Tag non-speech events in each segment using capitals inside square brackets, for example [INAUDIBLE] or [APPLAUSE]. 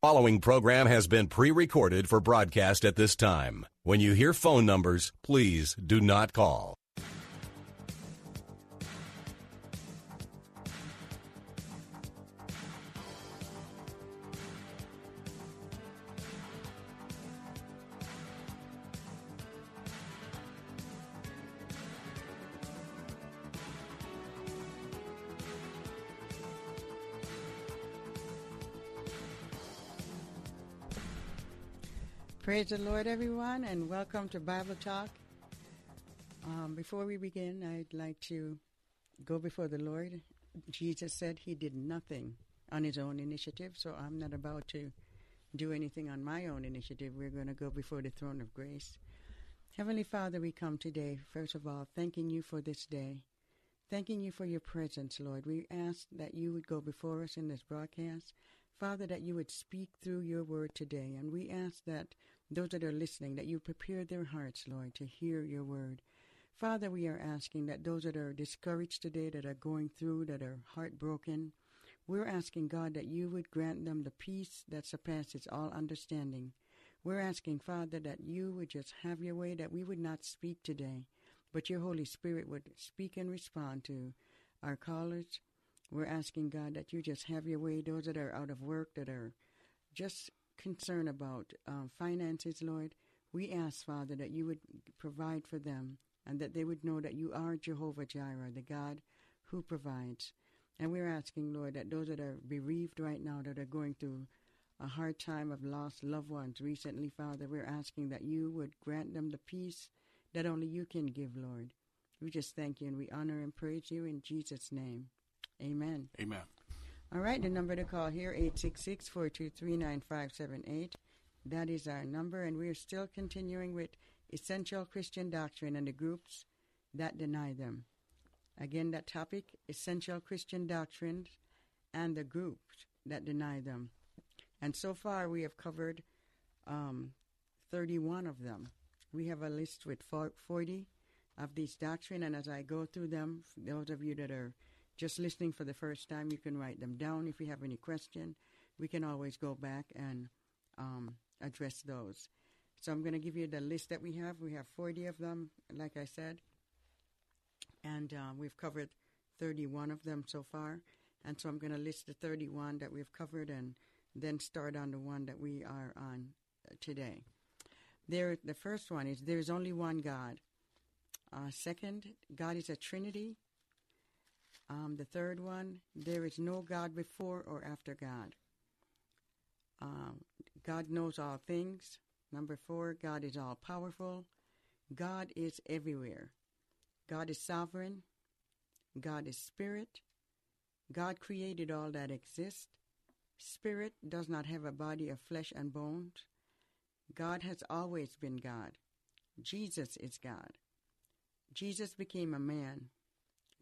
Following program has been pre-recorded for broadcast at this time. When you hear phone numbers, please do not call. Praise the Lord, everyone, and welcome to Bible Talk. Um, before we begin, I'd like to go before the Lord. Jesus said he did nothing on his own initiative, so I'm not about to do anything on my own initiative. We're going to go before the throne of grace. Heavenly Father, we come today, first of all, thanking you for this day. Thanking you for your presence, Lord. We ask that you would go before us in this broadcast. Father, that you would speak through your word today. And we ask that those that are listening, that you prepare their hearts, Lord, to hear your word. Father, we are asking that those that are discouraged today, that are going through, that are heartbroken, we're asking, God, that you would grant them the peace that surpasses all understanding. We're asking, Father, that you would just have your way, that we would not speak today, but your Holy Spirit would speak and respond to our callers. We're asking, God, that you just have your way, those that are out of work, that are just concern about um, finances, Lord, we ask, Father, that you would provide for them and that they would know that you are Jehovah Jireh, the God who provides. And we're asking, Lord, that those that are bereaved right now, that are going through a hard time of lost loved ones recently, Father, we're asking that you would grant them the peace that only you can give, Lord. We just thank you and we honor and praise you in Jesus' name. Amen. Amen. All right, the number to call here, 866-423-9578. That is our number, and we're still continuing with essential Christian doctrine and the groups that deny them. Again, that topic, essential Christian doctrines and the groups that deny them. And so far, we have covered um, 31 of them. We have a list with 40 of these doctrine, and as I go through them, those of you that are just listening for the first time, you can write them down. If you have any question, we can always go back and um, address those. So I'm going to give you the list that we have. We have 40 of them, like I said, and uh, we've covered 31 of them so far. And so I'm going to list the 31 that we've covered and then start on the one that we are on uh, today. There, the first one is there is only one God. Uh, second, God is a Trinity. Um, the third one, there is no God before or after God. Um, God knows all things. Number four, God is all powerful. God is everywhere. God is sovereign. God is spirit. God created all that exists. Spirit does not have a body of flesh and bones. God has always been God. Jesus is God. Jesus became a man.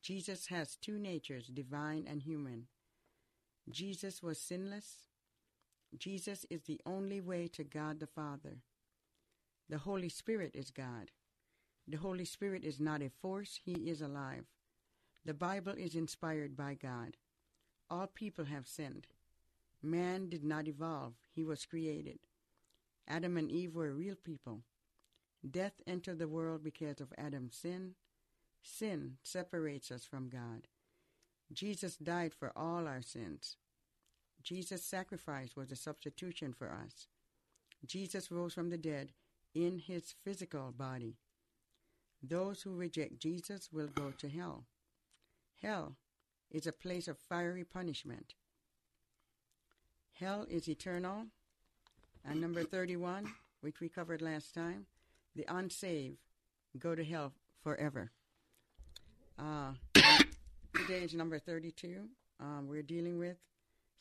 Jesus has two natures, divine and human. Jesus was sinless. Jesus is the only way to God the Father. The Holy Spirit is God. The Holy Spirit is not a force, He is alive. The Bible is inspired by God. All people have sinned. Man did not evolve, he was created. Adam and Eve were real people. Death entered the world because of Adam's sin. Sin separates us from God. Jesus died for all our sins. Jesus' sacrifice was a substitution for us. Jesus rose from the dead in his physical body. Those who reject Jesus will go to hell. Hell is a place of fiery punishment. Hell is eternal. And number 31, which we covered last time, the unsaved go to hell forever. Uh, today is number 32. Um, we're dealing with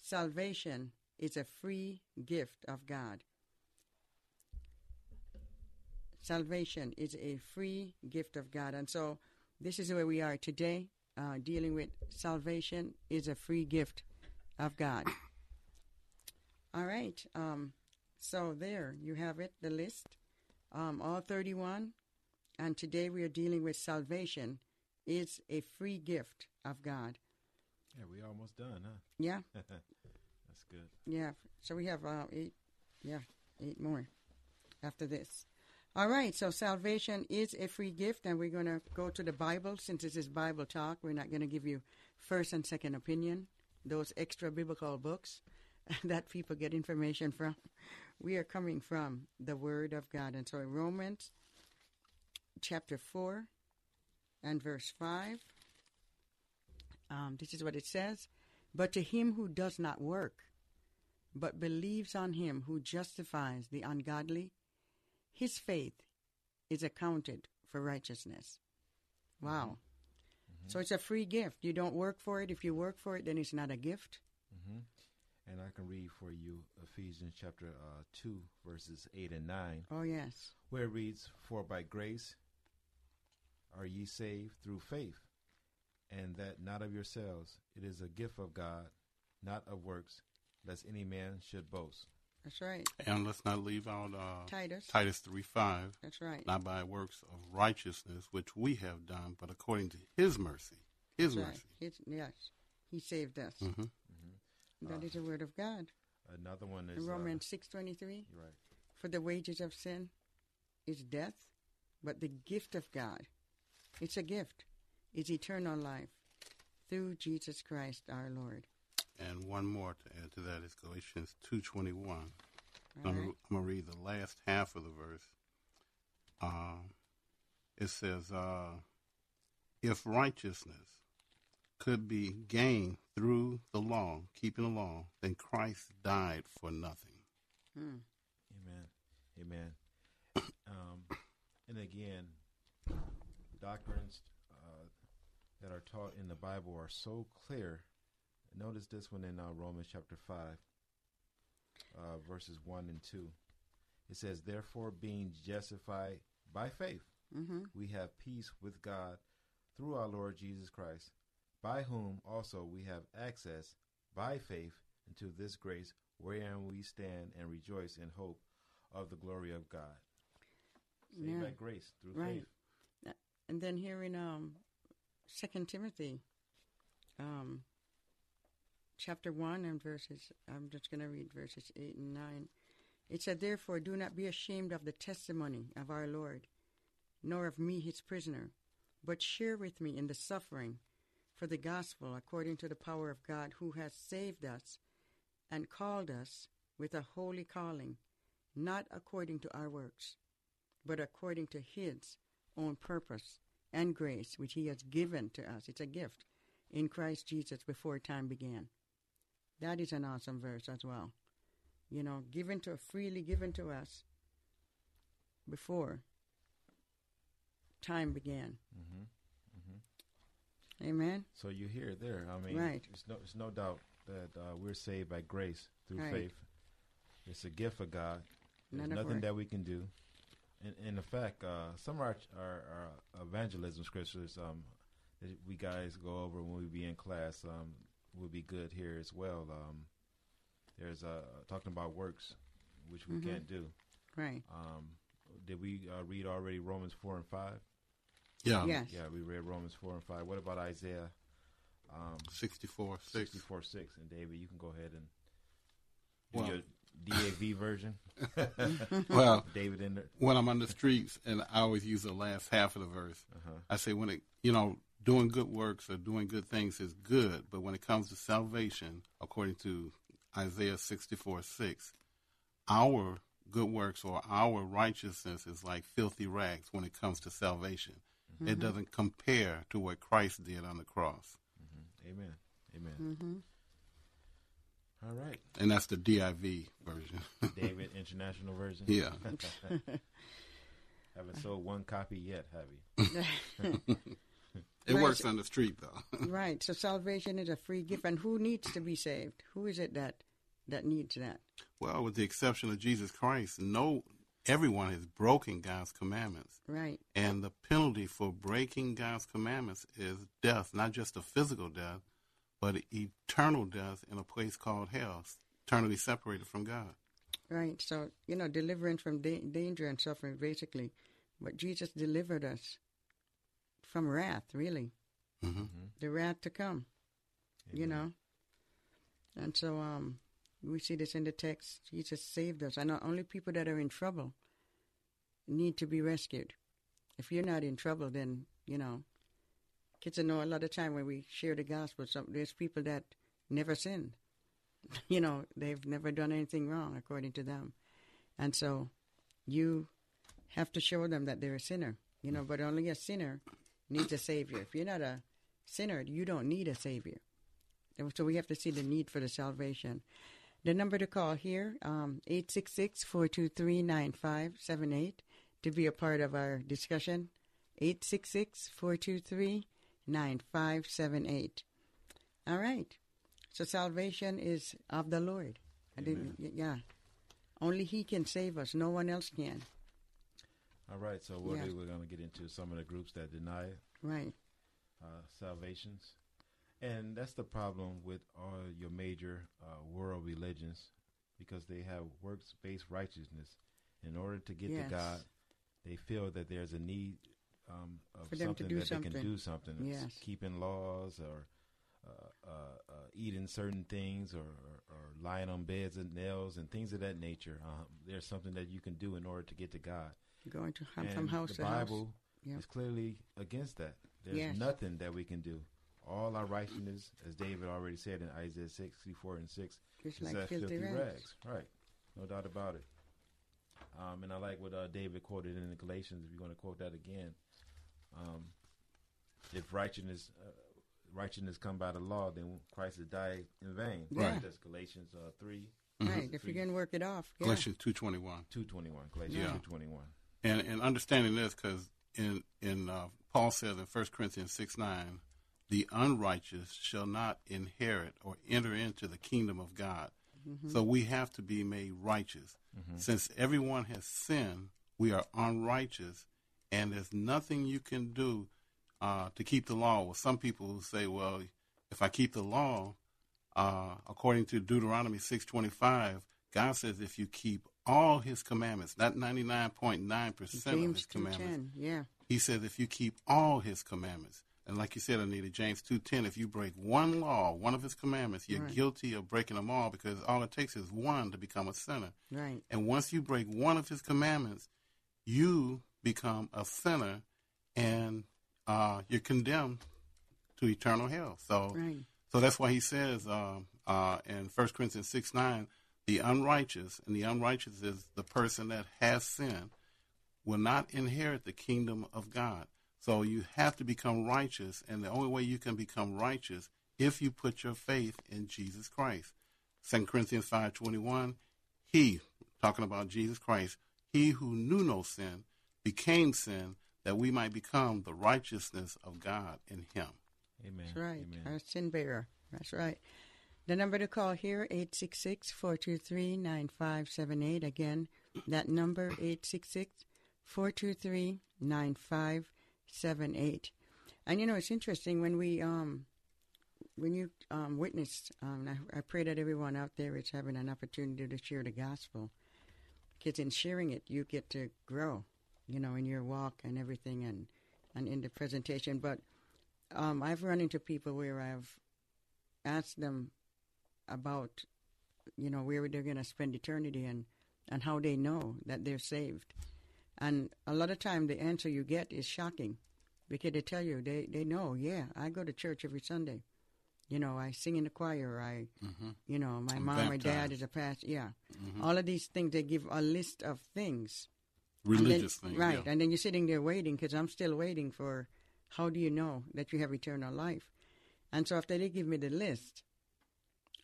salvation is a free gift of God. Salvation is a free gift of God. And so this is where we are today, uh, dealing with salvation is a free gift of God. All right. Um, so there you have it, the list, um, all 31. And today we are dealing with salvation is a free gift of God. Yeah, we almost done, huh? Yeah. [LAUGHS] That's good. Yeah. So we have uh, eight, yeah, eight more after this. All right. So salvation is a free gift, and we're going to go to the Bible since this is Bible talk. We're not going to give you first and second opinion, those extra biblical books [LAUGHS] that people get information from. We are coming from the Word of God, and so in Romans chapter four and verse five. Um, this is what it says. But to him who does not work, but believes on him who justifies the ungodly, his faith is accounted for righteousness. Wow. Mm-hmm. So it's a free gift. You don't work for it. If you work for it, then it's not a gift. hmm And I can read for you Ephesians chapter uh, 2, verses 8 and 9, Oh, yes. where it reads, For by grace are ye saved through faith, and that not of yourselves. It is a gift of God, not of works, lest any man should boast. That's right. And let's not leave out uh, Titus. Titus 3 5. That's right. Not by works of righteousness, which we have done, but according to his mercy. His That's right. mercy. Yes. He saved us. hmm That is the word of God. Another one is In uh, Romans 6.23, right. For the wages of sin is death, but the gift of God, it's a gift, is eternal life through Jesus Christ our Lord. And one more to add to that is Galatians 2.21. All I'm, right? I'm going to read the last half of the verse. Uh, it says, uh, If righteousness could be gained through the law, keeping the law, then Christ died for nothing. Hmm. Amen. Amen. [COUGHS] um, and again, doctrines uh, that are taught in the Bible are so clear. Notice this one in uh, Romans chapter 5, uh, verses 1 and 2. It says, Therefore, being justified by faith, Mm-hmm. we have peace with God through our Lord Jesus Christ, by whom also we have access by faith into this grace wherein we stand and rejoice in hope of the glory of God. Saved Yeah. by grace through Right. faith. And then here in um, 2 Timothy, um, chapter 1 and verses, I'm just going to read verses 8 and 9. It said, Therefore, do not be ashamed of the testimony of our Lord, nor of me his prisoner, but share with me in the suffering for the gospel according to the power of God who has saved us and called us with a holy calling, not according to our works, but according to his own purpose and grace which he has given to us. It's a gift in Christ Jesus before time began. That is an awesome verse as well. You know, given to freely given to us before time began. hmm Amen. So you hear it there. I mean, Right. There's no, there's no doubt that uh, we're saved by grace through Right. faith. It's a gift of God. There's None nothing that we can do. And, and in effect, uh, some of our, our, our evangelism scriptures um, that we guys go over when we be in class um, will be good here as well. Um, there's uh, talking about works, which we Mhm. can't do. Right. Um, did we uh, read already Romans 4 and 5? Yeah. Yes. Yeah, we read Romans 4 and 5. What about Isaiah um, 64, 6. 64 6? And David, you can go ahead and do Well- your DAV version. [LAUGHS] Well, David in there. when I'm on the streets, and I always use the last half of the verse, Uh-huh. I say when it, you know, doing good works or doing good things is good, but when it comes to salvation, according to Isaiah 64 6, our good works or our righteousness is like filthy rags when it comes to salvation. It doesn't compare to what Christ did on the cross. Amen. Amen. Mm-hmm. All right. And that's the DIV version. [LAUGHS] David International Version. yeah. [LAUGHS] Haven't sold one copy yet, have you? [LAUGHS] It Right. works on the street, though. right. So salvation is a free gift. And who needs to be saved? Who is it that that needs that. Well, with the exception of Jesus Christ, no, everyone has broken God's commandments. Right. And the penalty for breaking God's commandments is death, not just a physical death, but eternal death in a place called hell, eternally separated from God. Right. So, you know, deliverance from da- danger and suffering, basically. But Jesus delivered us from wrath, really. Mm-hmm. The wrath to come, you know. And so um, we see this in the text. Jesus saved us. And not only people that are in trouble need to be rescued. If you're not in trouble, then, you know, kids know a lot of time when we share the gospel, there's people that never sinned. [LAUGHS] you know, they've never done anything wrong according to them. And so you have to show them that they're a sinner, you know, but only a sinner needs a savior. If you're not a sinner, you don't need a savior. So we have to see the need for the salvation. The number to call here, um, 866-423-9578 to be a part of our discussion. 866-423-9578. All right. So salvation is of the Lord. I didn't, yeah. Only He can save us. No one else can. All right, so what Yeah. we're going to get into some of the groups that deny Right. uh, salvations, and that's the problem with all your major uh, world religions, because they have works-based righteousness. In order to get Yes. to God, they feel that there's a need um, of For them to something do that they can something. do something, It's Yes. keeping laws or uh, uh, uh, eating certain things or, or, or lying on beds and nails and things of that nature. Um, there's something that you can do in order to get to God. You're going to from And house the to Bible house. Yeah. is clearly against that. There's Yes. nothing that we can do. All our righteousness, as David already said in Isaiah 64 and 6, Just is like filthy, rags. Right. No doubt about it. Um, and I like what uh, David quoted in the Galatians, if you're going to quote that again. Um, if righteousness uh, righteousness come by the law, then Christ has died in vain. Right. That's Galatians uh, 3, Right. If you can work it off. Yeah. Galatians 2.21. 221. Galatians Yeah. 221. And, and understanding this, because in, in uh, Paul says in 1 Corinthians 6 9, the unrighteous shall not inherit or enter into the kingdom of God. So we have to be made righteous. Since everyone has sinned, we are unrighteous, and there's nothing you can do uh, to keep the law. Well, some people who say, well, if I keep the law, uh, according to Deuteronomy 6.25, God says if you keep all his commandments, not 99.9% of his commandments. Yeah. he says if you keep all his commandments, and like you said, Anita, James 2.10, if you break one law, one of his commandments, you're Right. guilty of breaking them all because all it takes is one to become a sinner. Right. And once you break one of his commandments, you become a sinner and uh, you're condemned to eternal hell. So, Right. so that's why he says uh, uh, in 1 Corinthians 6 9, the unrighteous, and the unrighteous is the person that has sinned, will not inherit the kingdom of God. So you have to become righteous, and the only way you can become righteous if you put your faith in Jesus Christ. 2 Corinthians five twenty one, he, talking about Jesus Christ, he who knew no sin became sin that we might become the righteousness of God in him. Amen. That's right. Amen. Our sin bearer. That's right. The number to call here, 866-423-9578. Again, that number, 866-423-9578. And you know, it's interesting when we, um, when you um, witnessed, um, I, I pray that everyone out there is having an opportunity to share the gospel. Because in sharing it, you get to grow, you know, in your walk and everything and, and in the presentation. But um, I've run into people where I've asked them about, you know, where they're going to spend eternity and, and how they know that they're saved. And a lot of time the answer you get is shocking because they tell you, they, they know, yeah, I go to church every Sunday. You know, I sing in the choir. I, you know, my I'm mom or dad is a pastor. Yeah. All of these things, they give a list of things. And then- Religious things. Right. yeah. And then you're sitting there waiting because I'm still waiting for how do you know that you have eternal life? And so after they give me the list,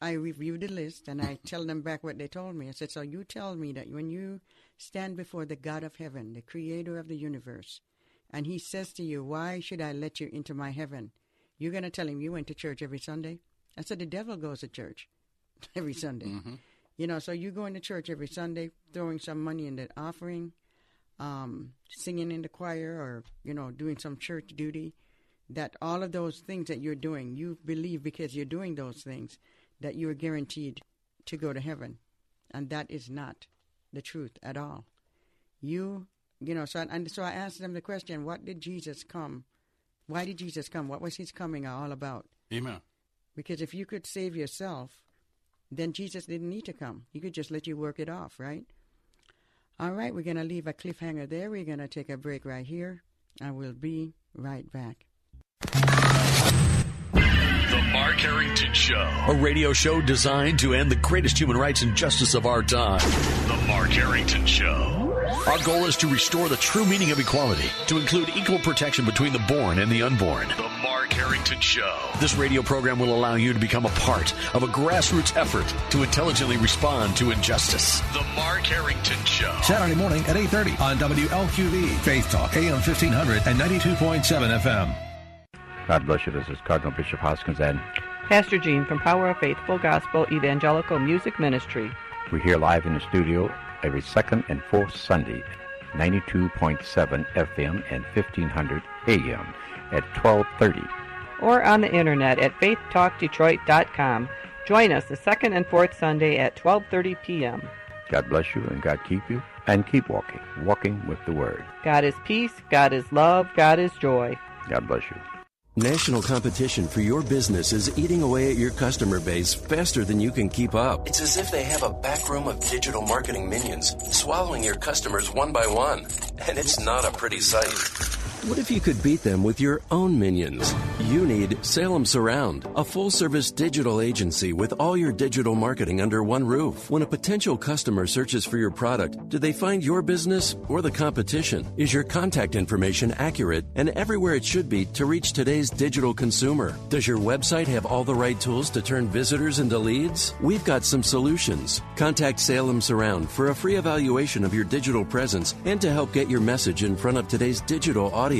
I review the list and I tell them back what they told me. I said, So you tell me that when you stand before the God of heaven, the creator of the universe, and he says to you, Why should I let you into my heaven? You're going to tell him you went to church every Sunday? I said, The devil goes to church [LAUGHS] every Sunday. Mm-hmm. You know, so you going to church every Sunday, throwing some money in the offering, um, singing in the choir, or you know, doing some church duty. That all of those things that you're doing, you believe because you're doing those things that you are guaranteed to go to heaven, and that is not the truth at all. You, you know, so and so I asked them the question: What did Jesus come? Why did Jesus come? What was His coming all about? Amen. Because if you could save yourself, then Jesus didn't need to come. He could just let you work it off, right? All right, we're going to leave a cliffhanger there. We're going to take a break right here, and we'll be right back. The Mark Harrington Show, a radio show designed to end the greatest human rights injustice of our time. The Mark Harrington Show. Our goal is to restore the true meaning of equality, to include equal protection between the born and the unborn. The Mark Harrington Show. This radio program will allow you to become a part of a grassroots effort to intelligently respond to injustice. The Mark Harrington Show. Saturday morning at 8.30 on WLQV, Faith Talk, AM 1500 and 92.7 FM. God bless you. This is Cardinal Bishop Hoskins, and Pastor Gene from Power of Faith Full Gospel Evangelical Music Ministry. we're here live in the studio every second and fourth Sunday, 92.7 FM and 1500 AM at 1230. Or on the internet at faithtalkdetroit.com. Join us the second and fourth Sunday at 12:30 p.m. God bless you and God keep you, and keep walking, walking with the Word. God is peace, God is love, God is joy. God bless you. National competition for your business is eating away at your customer base faster than you can keep up. It's as if they have a back room of digital marketing minions swallowing your customers one by one. And it's not a pretty sight. What if you could beat them with your own minions? You need Salem Surround, a full service digital agency with all your digital marketing under one roof. When a potential customer searches for your product, do they find your business or the competition? Is your contact information accurate and everywhere it should be to reach today's digital consumer? Does your website have all the right tools to turn visitors into leads? We've got some solutions. Contact Salem Surround for a free evaluation of your digital presence and to help get your message in front of today's digital audience.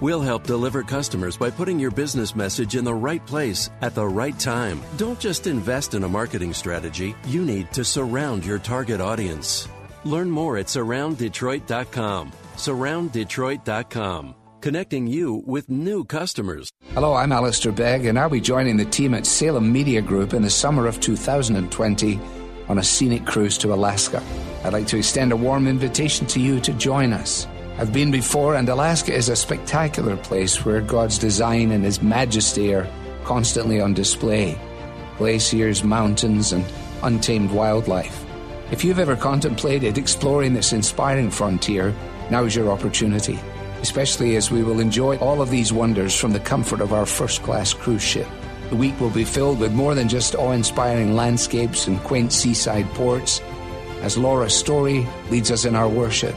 We'll help deliver customers by putting your business message in the right place at the right time. Don't just invest in a marketing strategy, you need to surround your target audience. Learn more at surrounddetroit.com. Surrounddetroit.com. Connecting you with new customers. Hello, I'm Alistair Begg, and I'll be joining the team at Salem Media Group in the summer of 2020 on a scenic cruise to Alaska. I'd like to extend a warm invitation to you to join us. I've been before, and Alaska is a spectacular place where God's design and His majesty are constantly on display glaciers, mountains, and untamed wildlife. If you've ever contemplated exploring this inspiring frontier, now is your opportunity, especially as we will enjoy all of these wonders from the comfort of our first class cruise ship. The week will be filled with more than just awe inspiring landscapes and quaint seaside ports, as Laura Story leads us in our worship,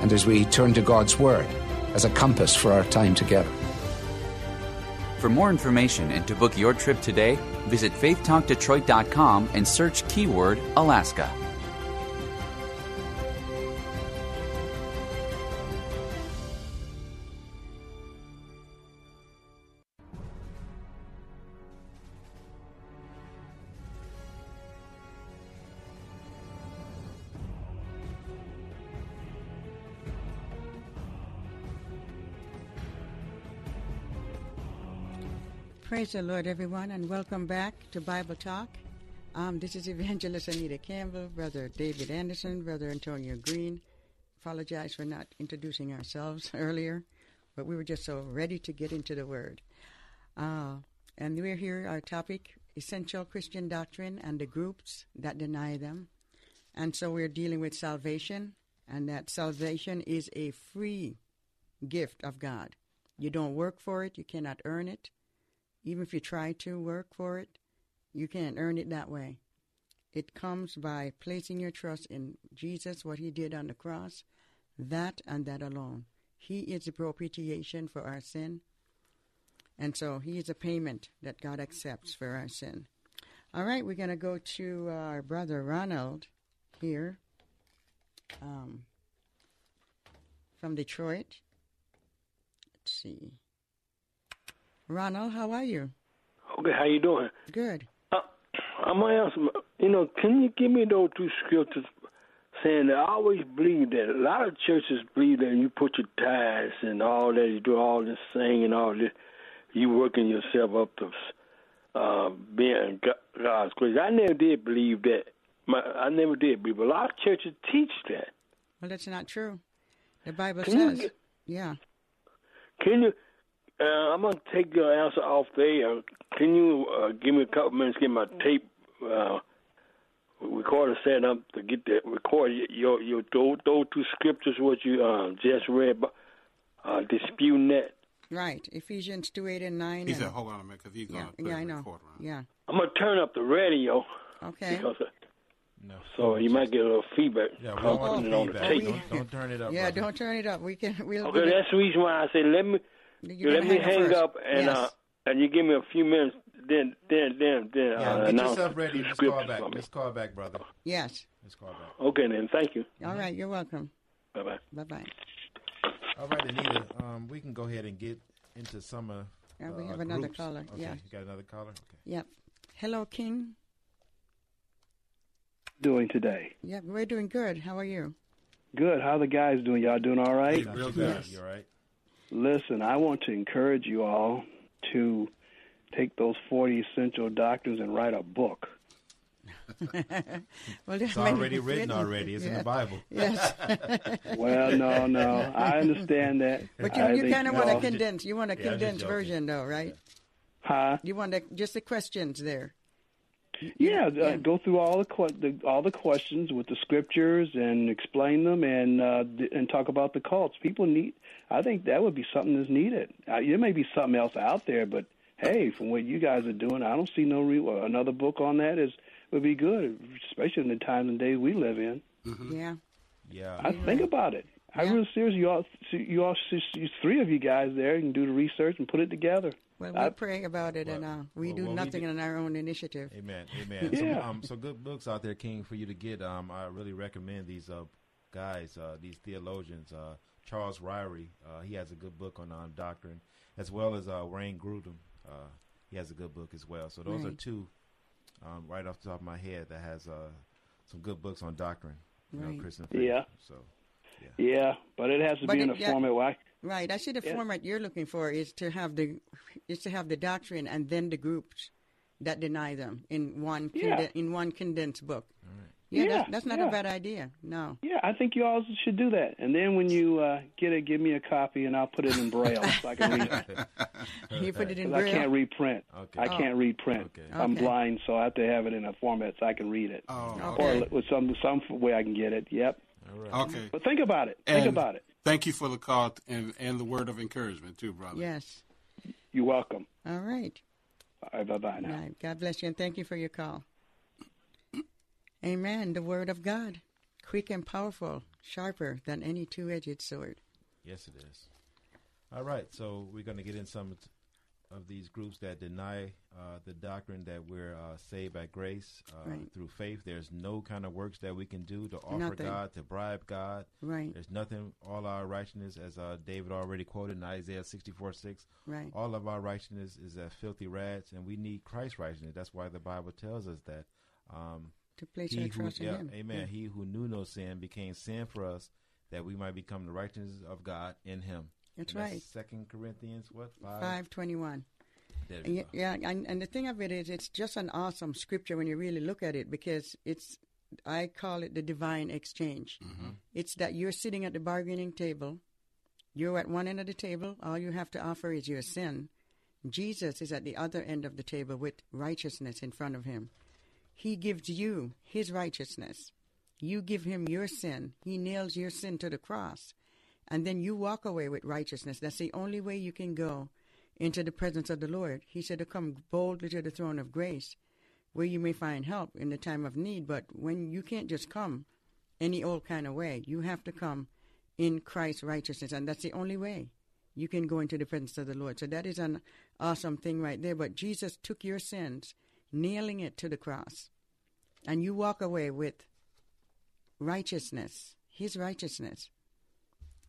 and as we turn to God's Word as a compass for our time together. For more information and to book your trip today, visit faithtalkdetroit.com and search keyword Alaska. Praise the Lord, everyone, and welcome back to Bible Talk. Um, this is Evangelist Anita Campbell, Brother David Anderson, Brother Antonio Green. Apologize for not introducing ourselves [LAUGHS] earlier, but we were just so ready to get into the Word. Uh, and we're here, our topic essential Christian doctrine and the groups that deny them. And so we're dealing with salvation, and that salvation is a free gift of God. You don't work for it, you cannot earn it. Even if you try to work for it, you can't earn it that way. It comes by placing your trust in Jesus, what he did on the cross, that and that alone. He is the propitiation for our sin. And so he is a payment that God accepts for our sin. All right, we're going to go to our brother Ronald here um, from Detroit. Let's see. Ronald, how are you? Okay, how you doing? Good. Uh, I'm gonna ask, you know, can you give me those two scriptures saying that I always believe that a lot of churches believe that you put your tithes and all that, you do all this singing and all this, you working yourself up to uh, being God's grace. I never did believe that. My, I never did believe. But A lot of churches teach that. Well, that's not true. The Bible Can says, you, yeah. Can you? Uh, I'm gonna take your answer off there. Can you uh, give me a couple minutes? Get my tape uh, recorder set up to get the record your your those, those two scriptures what you uh, just read, uh, disputing that. Right. Ephesians 2 8 and 9. He and, said, hold on a minute, because he's going to yeah, yeah, I know. Yeah. I'm gonna turn up the radio. Okay. Because, uh, No. so you might get a little feedback. Yeah, we I'm don't want putting the it on the feedback. tape. Don't, don't turn it up. Yeah, brother. don't turn it up. We can. We'll, Okay, that's the reason why I said let me You're let me hang up hang first. up and Yes. uh and you give me a few minutes. Then then then then Yeah, uh, get yourself ready. two Just call scriptures back. for me. Call back, brother. Yes. Just call back. Okay then, thank you. All right. You're welcome. Bye bye. Bye bye. All right, Anita. Um, we can go ahead and get into some of. Yeah, we uh, have another groups. caller. Okay, Yeah. you got another caller. Okay. Yep. Hello, King. doing today? Yep, we're doing good. How are you? Good. How are the guys doing? Y'all doing all right? Not too bad. You all right? Listen, I want to encourage you all to take those 40 essential doctrines and write a book. [LAUGHS] well, It's already written already. It's in the Bible. [LAUGHS] Yes. [LAUGHS] Well, no, no. I understand that. But you, you kind of want a y'all- condensed. You want a Yeah, condensed joking. version, though, right? Huh? You want the, just the questions there. Yeah, uh, go through all the, que- the all the questions with the scriptures and explain them and uh, d- and talk about the cults. People need. I think that would be something that's needed. Uh, there may be something else out there, but hey, from what you guys are doing, I don't see no re- uh, another book on that is would be good, especially in the times and days we live in. Yeah. Yeah. I think about it. I really seriously, you all, you all, you three of you guys there, you can do the research and put it together. Well, I- we pray about it, and uh, we well, do well, we nothing did- on our own initiative. Amen. Amen. Yeah. So, um, so good books out there, King, for you to get. Um, I really recommend these uh, guys, uh, these theologians. Uh, Charles Ryrie, uh, he has a good book on um, doctrine, as well as uh, Wayne Grudem. Uh, he has a good book as well. So those are two, um, right off the top of my head, that has uh, some good books on doctrine, you Right. know, Christian faith. Yeah. So Yeah, but it has to But be in it- a yeah. format where I, Right. I see the Yeah. format you're looking for is to have the is to have the doctrine and then the groups that deny them in one Yeah. conden- in one condensed book. Yeah, Yeah, that's, that's not yeah. a bad idea. No. Yeah, I think you all should do that. And then when you uh, get it, give me a copy, and I'll put it in braille so I can read. it. [LAUGHS] You put it in [LAUGHS] 'Cause I can't read print. Okay. I Oh. can't read print. Okay. I'm Okay. blind, so I have to have it in a format so I can read it. Oh, Okay. Or with some some way I can get it. Yep. all right. okay. But think about it. Think And about it. Thank you for the call and, and the word of encouragement, too, brother. Yes. You're welcome. All right. All right, bye bye now. Right. God bless you and thank you for your call. Amen. The word of God, quick and powerful, sharper than any two-edged sword. Yes, it is. All right, so we're going to get in some of these groups that deny uh, the doctrine that we're uh, saved by grace uh, Right. through faith. There's no kind of works that we can do to offer Nothing. God, to bribe God. Right. There's nothing, all our righteousness, as uh, David already quoted in Isaiah 64 6, Right. all of our righteousness is as filthy rags, and we need Christ's righteousness. That's why the Bible tells us that. Um, To place he our who- in yeah, Him. Amen. Yeah. He who knew no sin became sin for us, that we might become the righteousness of God in Him. That's And right. Second Corinthians, what five? Five we And go. Yeah, and, and the thing of it is, it's just an awesome scripture when you really look at it because it's, I call it the divine exchange. Mm-hmm. It's that you're sitting at the bargaining table, you're at one end of the table, all you have to offer is your sin. Jesus is at the other end of the table with righteousness in front of him. He gives you his righteousness. You give him your sin. He nails your sin to the cross. And then you walk away with righteousness. That's the only way you can go into the presence of the Lord. He said to come boldly to the throne of grace where you may find help in the time of need. But when you can't just come any old kind of way, you have to come in Christ's righteousness. And that's the only way you can go into the presence of the Lord. So that is an awesome thing right there. But Jesus took your sins, nailing it to the cross. And you walk away with righteousness, his righteousness.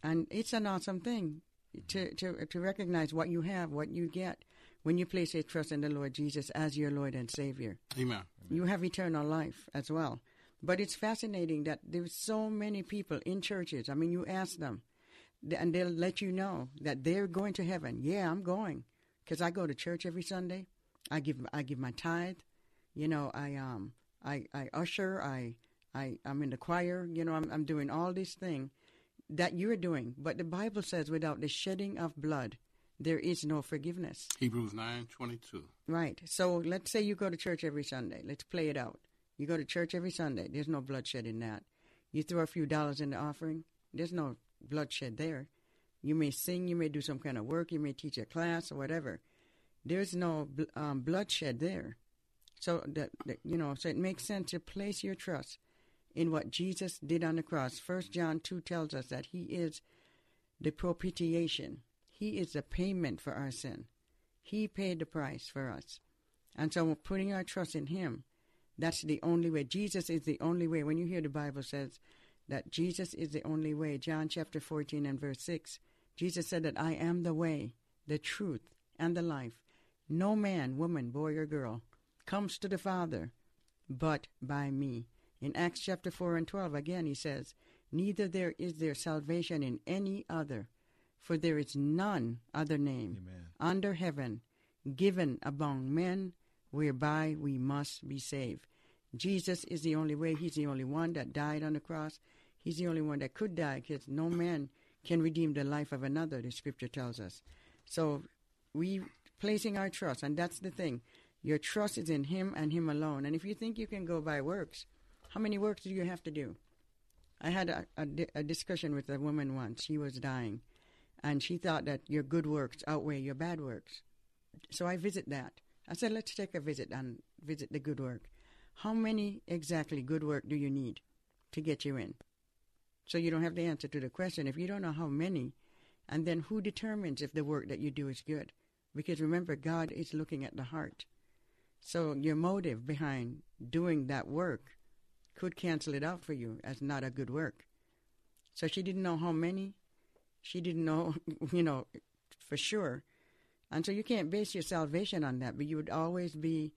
And it's an awesome thing to, to, to recognize what you have, what you get when you place your trust in the Lord Jesus as your Lord and Savior. Amen. You have eternal life as well. But it's fascinating that there's so many people in churches. I mean, you ask them, and they'll let you know that they're going to heaven. Yeah, I'm going because I go to church every Sunday. I give I give my tithe. You know, I um I I usher. I I I'm in the choir. You know, I'm I'm doing all these things that you're doing. But the Bible says, without the shedding of blood, there is no forgiveness. Hebrews nine twenty two. Right. So let's say you go to church every Sunday. Let's play it out. You go to church every Sunday. There's no bloodshed in that. You throw a few dollars in the offering. There's no bloodshed there. You may sing, you may do some kind of work, you may teach a class or whatever. There's no um, bloodshed there. So that, that you know, so it makes sense to place your trust in what Jesus did on the cross. First John two tells us that He is the propitiation. He is the payment for our sin. He paid the price for us, and so putting our trust in Him. That's the only way. Jesus is the only way. When you hear the Bible says that Jesus is the only way, John chapter 14 and verse 6, Jesus said that I am the way, the truth, and the life. No man, woman, boy, or girl comes to the Father but by me. In Acts chapter 4 and 12, again, he says, Neither there is there salvation in any other, for there is none other name Amen. under heaven given among men whereby we must be saved. Jesus is the only way. He's the only one that died on the cross. He's the only one that could die because no man can redeem the life of another, the scripture tells us. So we placing our trust, and that's the thing. Your trust is in Him and Him alone. And if you think you can go by works, how many works do you have to do? I had a, a, a discussion with a woman once. She was dying, and she thought that your good works outweigh your bad works. So I visit that. I said, let's take a visit and visit the good work. How many exactly good work do you need to get you in? So you don't have the answer to the question. If you don't know how many, and then who determines if the work that you do is good? Because remember, God is looking at the heart. So your motive behind doing that work could cancel it out for you as not a good work. So she didn't know how many. She didn't know, [LAUGHS] you know, for sure. And so you can't base your salvation on that, but you would always be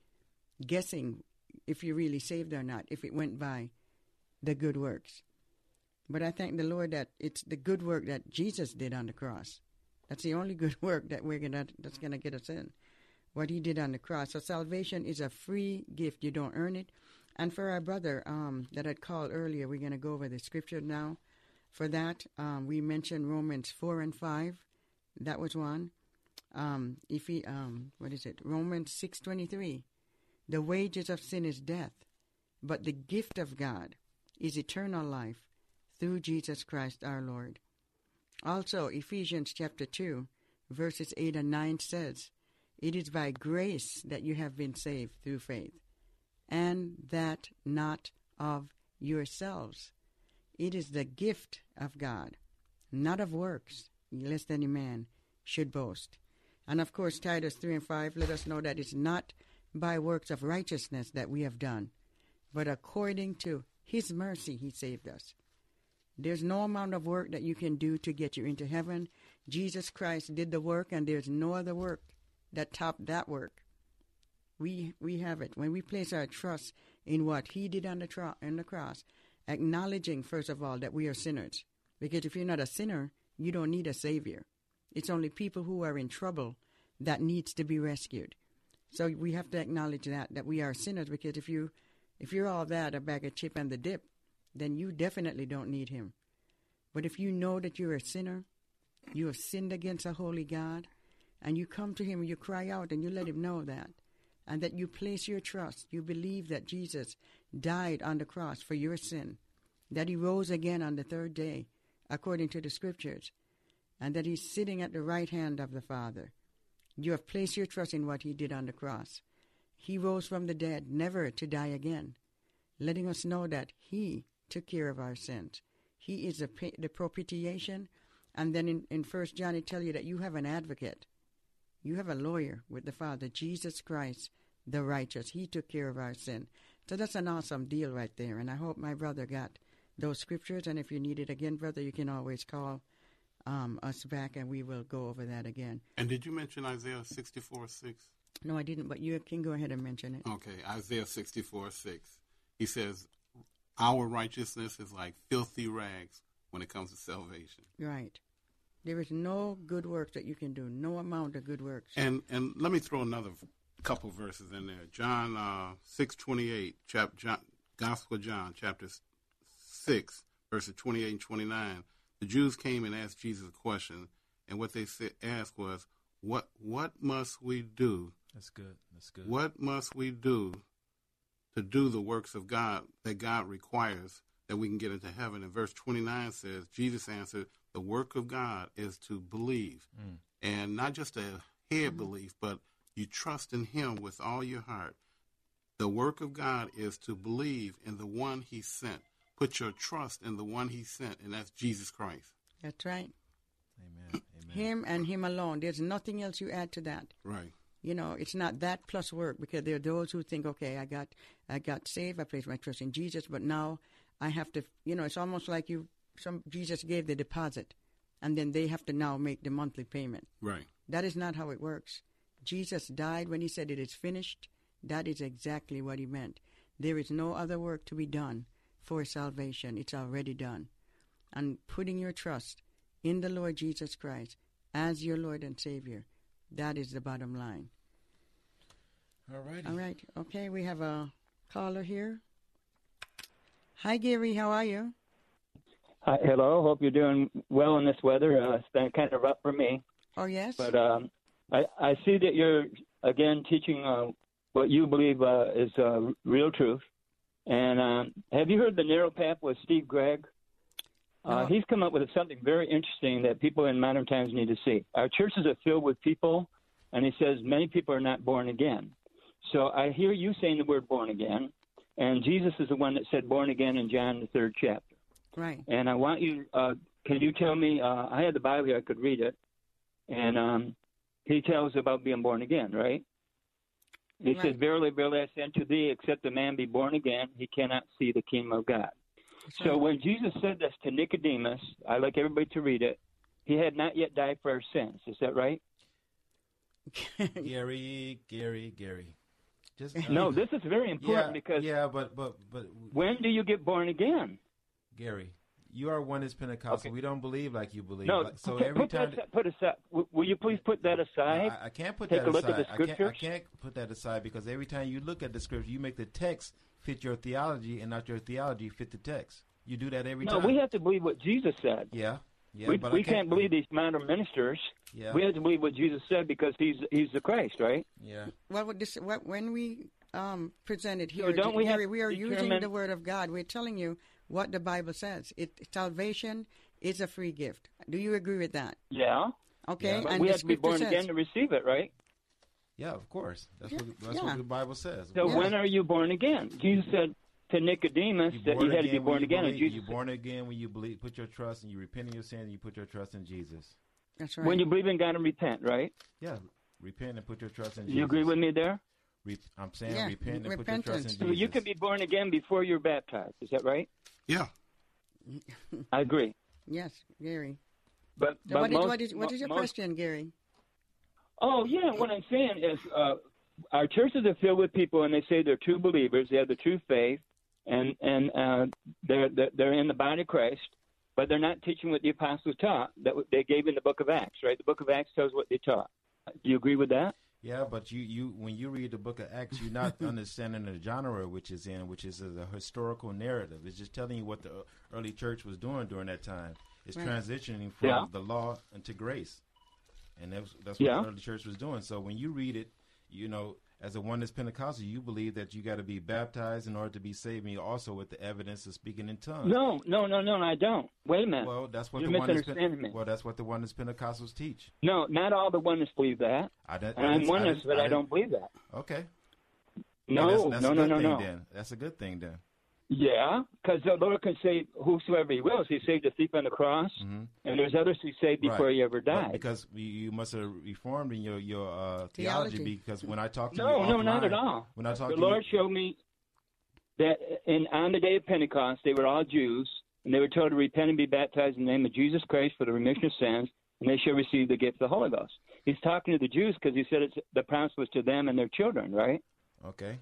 guessing if you're really saved or not, if it went by the good works. But I thank the Lord that it's the good work that Jesus did on the cross. That's the only good [LAUGHS] work that we're gonna that's gonna get us in. What he did on the cross. So salvation is a free gift. You don't earn it. And for our brother um, that I'd called earlier, we're gonna go over the scripture now. For that, um, we mentioned Romans four and five. That was one. Um, if he, um, what is it? Romans six twenty three. The wages of sin is death, but the gift of God is eternal life through Jesus Christ our Lord. Also, Ephesians chapter 2, verses 8 and 9 says, It is by grace that you have been saved through faith, and that not of yourselves. It is the gift of God, not of works, lest any man should boast. And of course, Titus 3 and 5 let us know that it's not by works of righteousness that we have done, but according to his mercy he saved us. There's no amount of work that you can do to get you into heaven. Jesus Christ did the work, and there's no other work that topped that work. We we have it when we place our trust in what He did on the tro- on the cross, acknowledging first of all that we are sinners. Because if you're not a sinner, you don't need a savior. It's only people who are in trouble that needs to be rescued. So we have to acknowledge that that we are sinners. Because if you if you're all that a bag of chip and the dip, then you definitely don't need him. But if you know that you're a sinner, you have sinned against a holy God, and you come to him you cry out and you let him know that, and that you place your trust, you believe that Jesus died on the cross for your sin, that he rose again on the third day, according to the scriptures, and that he's sitting at the right hand of the Father. You have placed your trust in what he did on the cross. He rose from the dead, never to die again, letting us know that he took care of our sins. He is the, the propitiation. And then in, in 1 John, it tell you that you have an advocate. You have a lawyer with the Father, Jesus Christ, the righteous. He took care of our sin. So that's an awesome deal right there. And I hope my brother got those scriptures. And if you need it again, brother, you can always call um, us back, and we will go over that again. And did you mention Isaiah 64 6? No, I didn't, but you can go ahead and mention it. Okay, Isaiah 64 6. He says, Our righteousness is like filthy rags when it comes to salvation. Right. There is no good works that you can do, no amount of good works. And and let me throw another couple verses in there. John uh, six twenty eight, chap John, Gospel of John, chapter six, verses twenty eight and twenty nine. The Jews came and asked Jesus a question, and what they said, asked was, "What what must we do?" That's good. That's good. What must we do to do the works of God that God requires that we can get into heaven? And verse twenty nine says, Jesus answered, "The work of God is to believe, Mm. and not just a head belief, but you trust in Him with all your heart." The work of God is to believe in the one He sent. Put your trust in the one He sent, and that's Jesus Christ. That's right. Amen. Amen. Him and Him alone. There's nothing else you add to that. Right. You know, it's not that plus work because there are those who think, okay, I got, I got saved, I placed my trust in Jesus, but now I have to. You know, it's almost like you. Some Jesus gave the deposit, and then they have to now make the monthly payment. Right. That is not how it works. Jesus died when He said it is finished. That is exactly what He meant. There is no other work to be done for salvation. It's already done. And putting your trust in the Lord Jesus Christ as your Lord and Savior, that is the bottom line. All right. All right. Okay, we have a caller here. Hi, Gary. How are you? Hi, hello. Hope you're doing well in this weather. Uh, it's been kind of rough for me, Oh, yes. but um, I, I see that you're again teaching uh, what you believe uh, is uh, real truth. And um, have you heard the narrow path with Steve Gregg? Uh, he's come up with something very interesting that people in modern times need to see. Our churches are filled with people, and he says many people are not born again. So I hear you saying the word born again, and Jesus is the one that said born again in John the third chapter. Right. And I want you, uh, can you tell me? Uh, I had the Bible here, I could read it. And um, he tells about being born again, right? He says, Right. Verily, verily, I say unto thee, except a man be born again, he cannot see the kingdom of God. So when Jesus said this to Nicodemus, I like everybody to read it, he had not yet died for our sins. Is that right? [LAUGHS] Gary, Gary, Gary. Just uh, No, this is very important yeah, because yeah, but but but when do you get born again? Gary, you are one is Pentecostal. We don't believe like you believe. No, Like- so put, every put time that, put aside. Will you please put that aside? I, I can't put Take that a look aside. at the I can't, I can't put that aside because every time you look at the scripture, you make the text fit your theology and not your theology fit the text. You do that every no, time. we have to believe what Jesus said. Yeah, yeah, we but we I can't, believe these modern ministers. Yeah. We have to believe what Jesus said because he's he's the Christ, right? Yeah. Well, this, what, when we um, presented So here, don't we have we are to using the Word of God. We're telling you what the Bible says. It salvation is a free gift. Do you agree with that? Yeah. Okay, But and we the have to be born says- again to receive it, right? Yeah, of course. That's Yeah, what that's yeah. what the Bible says. So when are you born again? Jesus said to Nicodemus that he had to be born you again, and believe- Jesus You're born again when you believe, put your trust and you repent of your sin and you put your trust in Jesus. That's right. when you believe in God and repent, right? Yeah, repent and put your trust in Jesus. You agree with me there? Re- I'm saying Yeah, repent and put your trust in. Jesus. So you can be born again before you're baptized. Is that right? Yeah. I agree. [LAUGHS] Yes, Gary. But, So but what, is, most- what is what is your most- question, Gary? Oh yeah, what I'm saying is uh, our churches are filled with people, and they say they're true believers. They have the true faith, and and uh, they're they're- they're in the body of Christ, but they're not teaching what the apostles taught that they gave in the Book of Acts. Right? The Book of Acts tells what they taught. Do you agree with that? Yeah, but you, you when you read the book of Acts, you're not [LAUGHS] understanding the genre which is in, which is a, historical narrative. It's just telling you what the early church was doing during that time. It's Right. transitioning from Yeah. the law into grace, and that's that's what Yeah. the early church was doing. So when you read it, you know, as a oneness Pentecostal, you believe that you got to be baptized in order to be saved, and you also with the evidence of speaking in tongues. No, no, no, no, I don't. Wait a minute. Well, that's what You're the oneness. me. Well, that's what the oneness Pentecostals teach. No, not all the oneness believe that. I, didn't- And I I'm didn't- I oneness, but I, didn't- don't believe that. Okay. No, Well, that's, that's no, a no, good no, thing no. Then that's a good thing then. Yeah, because the Lord can save whosoever He wills. He saved the thief on the cross, Mhm. and there's others He saved before Right. He ever But died. because you, you must have reformed in your your uh, Theology. theology. Because when I talk to No, you no, no, not at all. When I talk to you the to Lord you, showed me that in on the day of Pentecost they were all Jews, and they were told to repent and be baptized in the name of Jesus Christ for the remission of sins, and they shall receive the gift of the Holy Ghost. He's talking to the Jews because he said it's, the promise was to them and their children, right? Okay.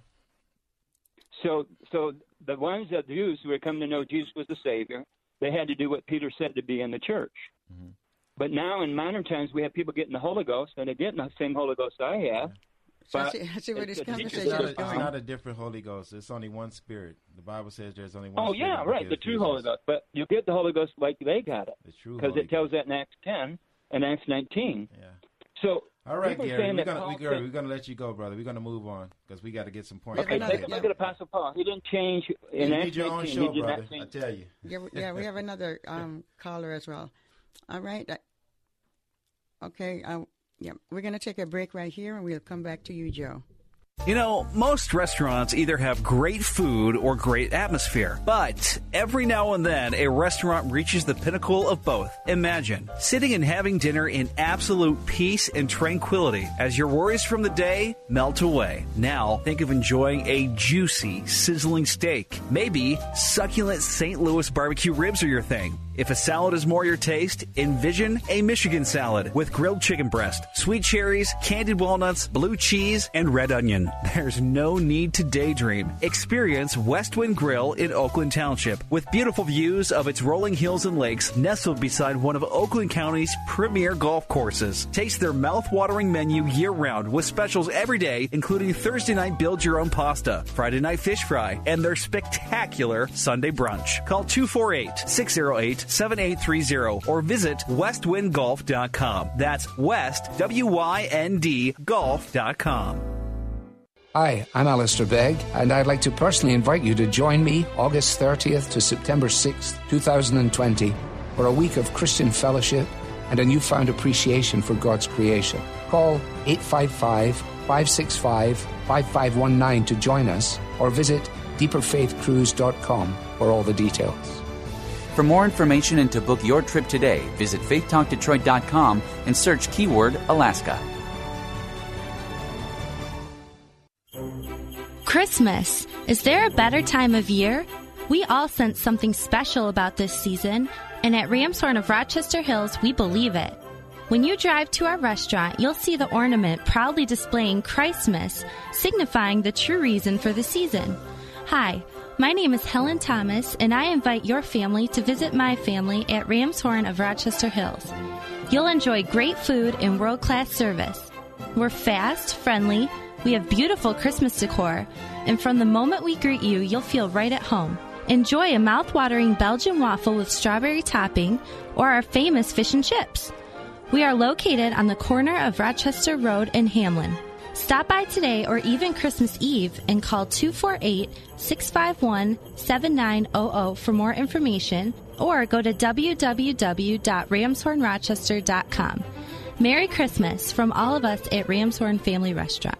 So, so the ones the Jews who were coming to know Jesus was the Savior, they had to do what Peter said to be in the church. Mm-hmm. But now in modern times, we have people getting the Holy Ghost, and they're getting the same Holy Ghost I have. So I But see, where this it's conversation not, a, it's not a different Holy Ghost. It's only one Spirit. The Bible says there's only one Oh Spirit. yeah, that right. The gives true Jesus. Holy Ghost, but you get the Holy Ghost like they got it, The true because it tells that in Acts ten and Acts nineteen. Yeah. So All right, people Gary. We're gonna, we, Gary, said- we're gonna let you go, brother. We're gonna move on because we got to get some points. Okay, take a look at Apostle Paul. He didn't change in You Acts need your own show, he did brother. not change. I tell you. Yeah, we- yeah, we have another [LAUGHS] um, caller as well. All right. Okay. Uh, yeah, we're going to take a break right here, and we'll come back to you, Joe. You know, most restaurants either have great food or great atmosphere, but every now and then a restaurant reaches the pinnacle of both. Imagine sitting and having dinner in absolute peace and tranquility as your worries from the day melt away. Now, think of enjoying a juicy, sizzling steak. Maybe succulent St. Louis barbecue ribs are your thing. If a salad is more your taste, envision a Michigan salad with grilled chicken breast, sweet cherries, candied walnuts, blue cheese, and red onion. [LAUGHS] There's no need to daydream. Experience Westwynd Grill in Oakland Township with beautiful views of its rolling hills and lakes nestled beside one of Oakland County's premier golf courses. Taste their mouth-watering menu year-round with specials every day, including Thursday night build your own pasta, Friday night fish fry, and their spectacular Sunday brunch. Call 248-608-7830 or visit westwyndgolf.com. That's west, W-Y-N-D, golf.com. Hi, I'm Alistair Begg, and I'd like to personally invite you to join me August 30th to September 6th, 2020, for a week of Christian fellowship and a newfound appreciation for God's creation. Call 855 565 5519 to join us, or visit deeperfaithcruise.com for all the details. For more information and to book your trip today, visit faithtalkdetroit.com and search keyword Alaska. Christmas. Is there a better time of year? We all sense something special about this season, and at Ramshorn of Rochester Hills, we believe it. When you drive to our restaurant, you'll see the ornament proudly displaying Christmas, signifying the true reason for the season. Hi, my name is Helen Thomas, and I invite your family to visit my family at Ramshorn of Rochester Hills. You'll enjoy great food and world class service. We're fast, friendly, we have beautiful Christmas decor, and from the moment we greet you, you'll feel right at home. Enjoy a mouth-watering Belgian waffle with strawberry topping or our famous fish and chips. We are located on the corner of Rochester Road and Hamlin. Stop by today or even Christmas Eve and call 248 651 7900 for more information or go to www.ramshornrochester.com. Merry Christmas from all of us at Ramshorn Family Restaurant.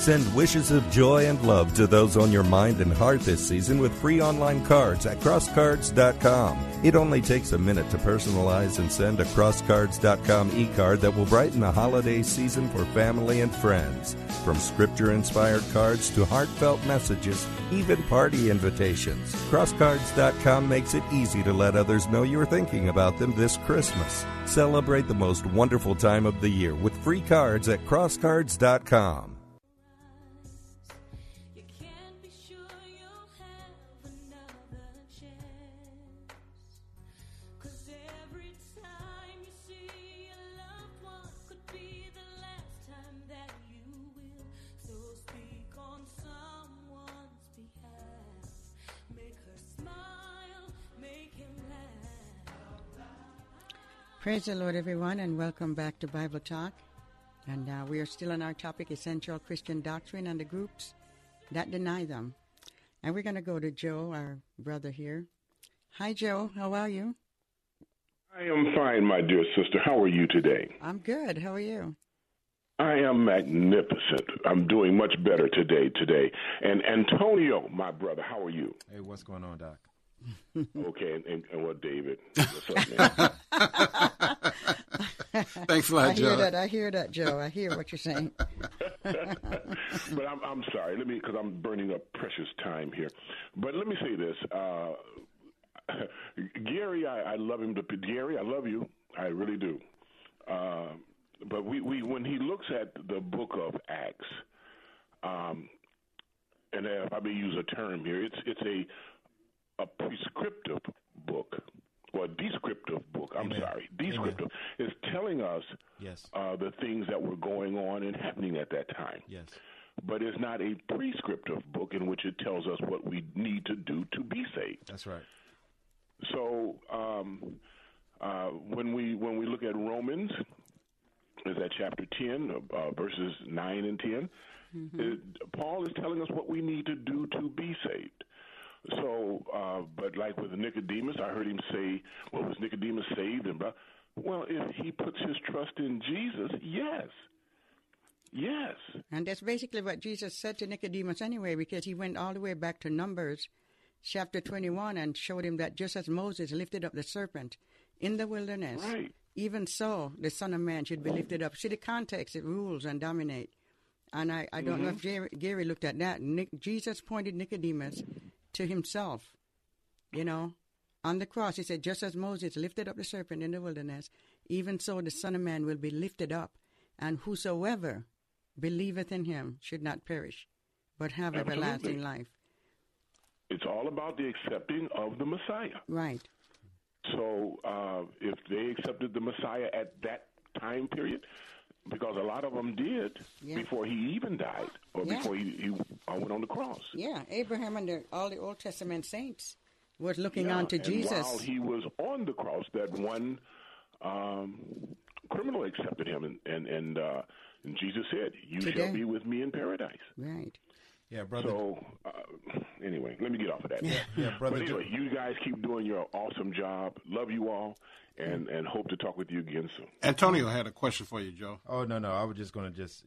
Send wishes of joy and love to those on your mind and heart this season with free online cards at crosscards.com. It only takes a minute to personalize and send a crosscards.com e-card that will brighten the holiday season for family and friends. From scripture-inspired cards to heartfelt messages, even party invitations. Crosscards.com makes it easy to let others know you're thinking about them this Christmas. Celebrate the most wonderful time of the year with free cards at crosscards.com. Praise the Lord, everyone, and welcome back to Bible Talk. And uh, we are still on our topic, essential Christian doctrine and the groups that deny them. And we're going to go to Joe, our brother here. Hi, Joe. How are you? I am fine, my dear sister. How are you today? I'm good. How are you? I am magnificent. I'm doing much better today. Today, and Antonio, my brother, how are you? Hey, what's going on, Doc? Okay, and, and, and what, David? [LAUGHS] What's up, man? Thanks a lot, I hear that. I hear that, Joe. I hear what you're saying. [LAUGHS] but I'm, I'm sorry. Let me, because I'm burning up precious time here. But let me say this. Uh, [LAUGHS] Gary, I, I love him to Gary. I love you. I really do. Uh, but we, we when he looks at the book of Acts, um, and if I may use a term here, it's it's a a prescriptive book or a descriptive book. I'm Amen. sorry, descriptive. is telling us Yes. uh, the things that were going on and happening at that time. Yes. But it's not a prescriptive book in which it tells us what we need to do to be saved. That's right. So um, uh, when we when we look at Romans, is that chapter ten, uh, verses nine and 10 it, Paul is telling us what we need to do to be saved. So, uh, but like with Nicodemus, I heard him say, "Well, was Nicodemus saved?" And blah. Well, if he puts his trust in Jesus, yes, yes. And that's basically what Jesus said to Nicodemus anyway, because he went all the way back to Numbers chapter 21 and showed him that just as Moses lifted up the serpent in the wilderness, Right. even so the Son of Man should be lifted up. See the context, it rules and dominate. And I, I don't know if Gary, Gary looked at that. Nick, Jesus pointed Nicodemus to himself. You know, on the cross, he said, just as Moses lifted up the serpent in the wilderness, even so the Son of Man will be lifted up, and whosoever believeth in him should not perish, but have Absolutely. everlasting life. It's all about the accepting of the Messiah. Right. So uh, if they accepted the Messiah at that time period, because a lot of them did Yeah. before he even died or Yeah. before he, he went on the cross. Yeah, Abraham and the, all the Old Testament saints was looking Yeah, on to and Jesus. While he was on the cross, that one um, criminal accepted him, and and and, uh, and Jesus said, "You Today. shall be with me in paradise." Right. Yeah, brother. So uh, anyway, let me get off of that. yeah, brother But anyway, you guys keep doing your awesome job. Love you all, and and hope to talk with you again soon. Antonio had a question for you, Joe. Oh no, no, I was just going to just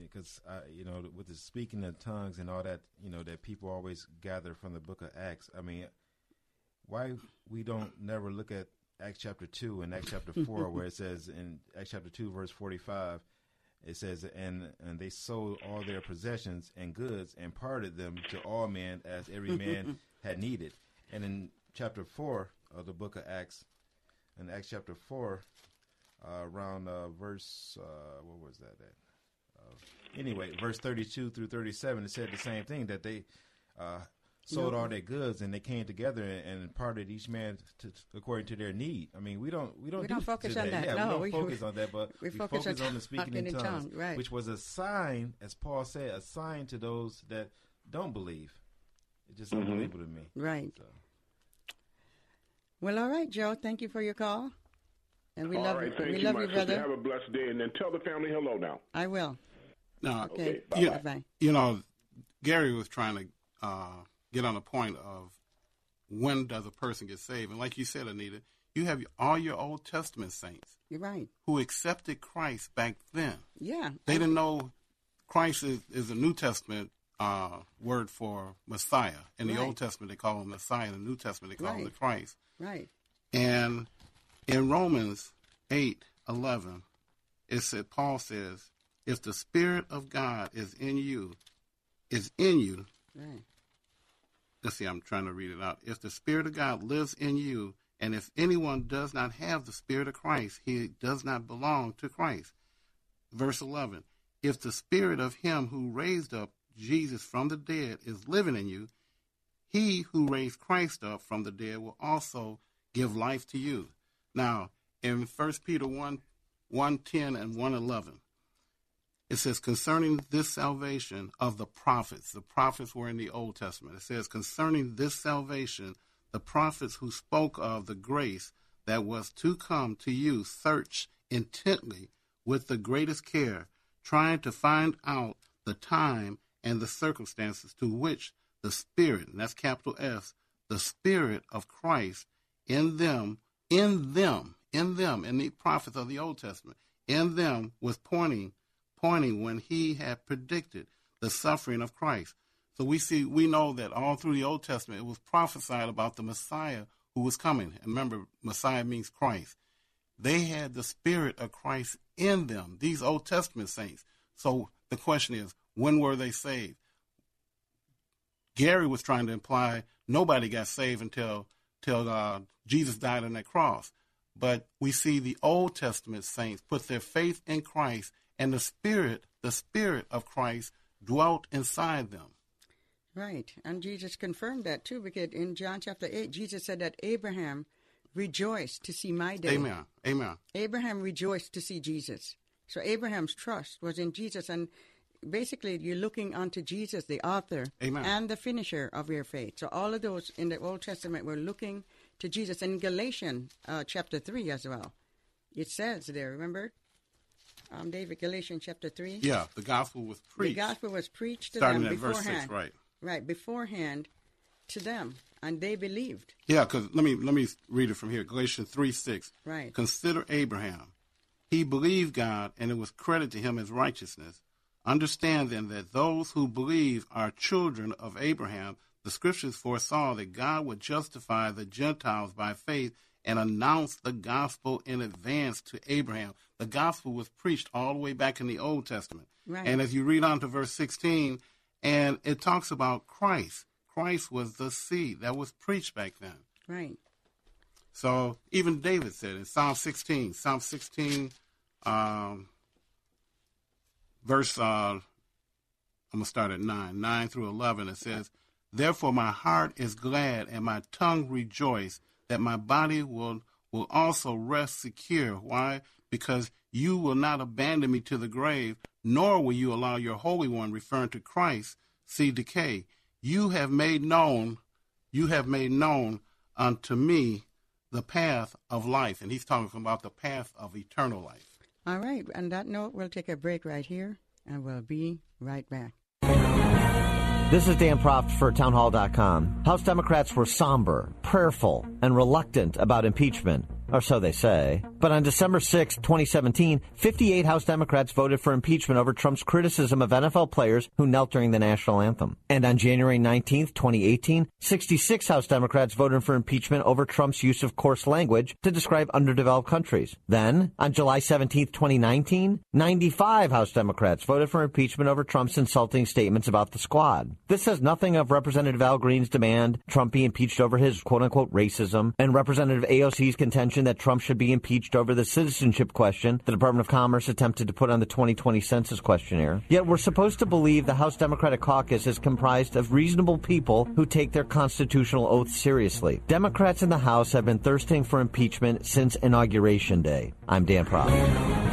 because you know with the speaking of tongues and all that, you know that people always gather from the Book of Acts. I mean, why we don't never look at Acts chapter two and Acts chapter four, [LAUGHS] where it says in Acts chapter two verse forty five. It says, and and they sold all their possessions and goods and parted them to all men as every man [LAUGHS] had needed. And in chapter four of the book of Acts, in Acts chapter four, uh, around uh, verse uh, what was that at? Uh, anyway, verse thirty-two through thirty-seven, it said the same thing that they uh, sold all their goods and they came together and, and parted each man to, according to their need. I mean, we don't we don't We do don't focus today. on that. Yeah, No, we we- don't focus on that, but we we, focus focus, on the speaking in in tongues, tongue, right. which was a sign, as Paul said, a sign to those that don't believe. It's just Mhm. unbelievable to me. Right. Well, all right, Joe. Thank you for your call. And we All love right, thank we you, love my you, brother. Have a blessed day, and then tell the family hello now. I will. Now, Okay. you, Bye-bye. you know, Gary was trying to uh, get on the point of when does a person get saved, and like you said, Anita, you have all your Old Testament saints You're right. who accepted Christ back then. Yeah. They didn't know Christ is, is a New Testament uh, word for Messiah. In the Right. Old Testament, they call him Messiah. In the New Testament, they call him the Christ. Right. And in Romans eight eleven, it said Paul says, "If the Spirit of God is in you, is in you." Right. Let's see, I'm trying to read it out. If the Spirit of God lives in you, and if anyone does not have the Spirit of Christ, he does not belong to Christ. Verse 11 If the Spirit of Him who raised up Jesus from the dead is living in you, he who raised Christ up from the dead will also give life to you. Now, in 1 Peter 1 110 and 111, it says concerning this salvation of the prophets the prophets were in the old testament it says concerning this salvation the prophets who spoke of the grace that was to come to you search intently with the greatest care trying to find out the time and the circumstances to which the spirit and that's capital s the spirit of christ in them in them in them in the prophets of the old testament in them was pointing pointing when he had predicted the suffering of Christ. So we see, we know that all through the Old Testament, it was prophesied about the Messiah who was coming. And remember, Messiah means Christ. They had the Spirit of Christ in them, these Old Testament saints. So the question is, when were they saved? Gary was trying to imply nobody got saved until till uh, Jesus died on that cross. But we see the Old Testament saints put their faith in Christ, and the Spirit, the Spirit of Christ, dwelt inside them. Right. And Jesus confirmed that too, because in John chapter 8, Jesus said that Abraham rejoiced to see my day. Amen. Amen. Abraham rejoiced to see Jesus. So Abraham's trust was in Jesus. And basically, you're looking unto Jesus, the author Amen. and the finisher of your faith. So all of those in the Old Testament were looking to Jesus. In Galatians uh, chapter 3 as well, it says there, remember? Um, David, Galatians chapter 3. Yeah, the gospel was preached. The gospel was preached to Starting them at verse beforehand. 6, right. Right, beforehand to them. And they believed. Yeah, because let me let me read it from here. Galatians three six. Right. Consider Abraham. He believed God, and it was credited to him as righteousness. Understand then that those who believe are children of Abraham. The scriptures foresaw that God would justify the Gentiles by faith and announce the gospel in advance to Abraham. The gospel was preached all the way back in the Old Testament. Right. And as you read on to verse 16, and it talks about Christ. Christ was the seed that was preached back then. Right. So even David said in Psalm 16, Psalm 16, um, verse, uh, I'm going to start at 9, 9 through 11, it says, Therefore my heart is glad and my tongue rejoice that my body will, will also rest secure. Why? Because you will not abandon me to the grave, nor will you allow your Holy One, referring to Christ, see decay. You have made known, you have made known unto me the path of life. And he's talking about the path of eternal life. All right. On that note, we'll take a break right here, and we'll be right back. This is Dan Proft for Townhall.com. House Democrats were somber, prayerful, and reluctant about impeachment or so they say. But on December 6, 2017, 58 House Democrats voted for impeachment over Trump's criticism of NFL players who knelt during the national anthem. And on January 19, 2018, 66 House Democrats voted for impeachment over Trump's use of coarse language to describe underdeveloped countries. Then, on July 17, 2019, 95 House Democrats voted for impeachment over Trump's insulting statements about the squad. This says nothing of Representative Al Green's demand Trump be impeached over his quote unquote racism and Representative AOC's contention that Trump should be impeached over the citizenship question the Department of Commerce attempted to put on the 2020 census questionnaire. Yet we're supposed to believe the House Democratic caucus is comprised of reasonable people who take their constitutional oath seriously. Democrats in the House have been thirsting for impeachment since Inauguration Day. I'm Dan Proft.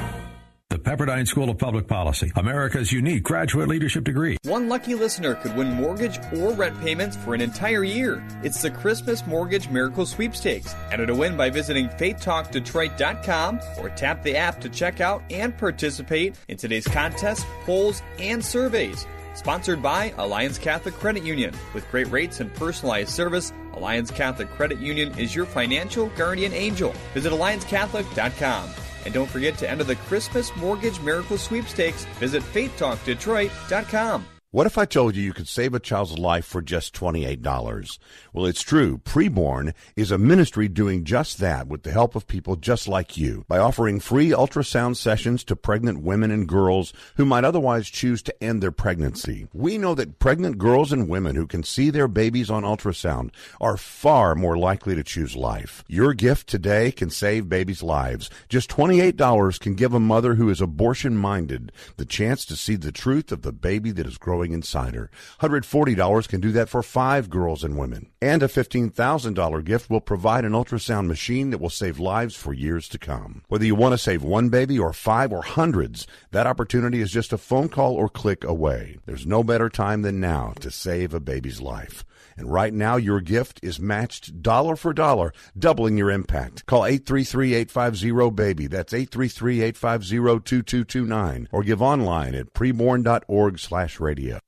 Pepperdine School of Public Policy, America's unique graduate leadership degree. One lucky listener could win mortgage or rent payments for an entire year. It's the Christmas Mortgage Miracle Sweepstakes. Enter to win by visiting faithtalkdetroit.com or tap the app to check out and participate in today's contests, polls, and surveys. Sponsored by Alliance Catholic Credit Union. With great rates and personalized service, Alliance Catholic Credit Union is your financial guardian angel. Visit alliancecatholic.com. And don't forget to enter the Christmas Mortgage Miracle Sweepstakes. Visit faithtalkdetroit.com. What if I told you you could save a child's life for just $28? Well, it's true. Preborn is a ministry doing just that with the help of people just like you by offering free ultrasound sessions to pregnant women and girls who might otherwise choose to end their pregnancy. We know that pregnant girls and women who can see their babies on ultrasound are far more likely to choose life. Your gift today can save babies' lives. Just $28 can give a mother who is abortion minded the chance to see the truth of the baby that is growing inside her. $140 can do that for five girls and women. And a $15,000 gift will provide an ultrasound machine that will save lives for years to come. Whether you want to save one baby or five or hundreds, that opportunity is just a phone call or click away. There's no better time than now to save a baby's life. And right now, your gift is matched dollar for dollar, doubling your impact. Call 833-850-BABY. That's 833-850-2229. Or give online at preborn.org slash radio.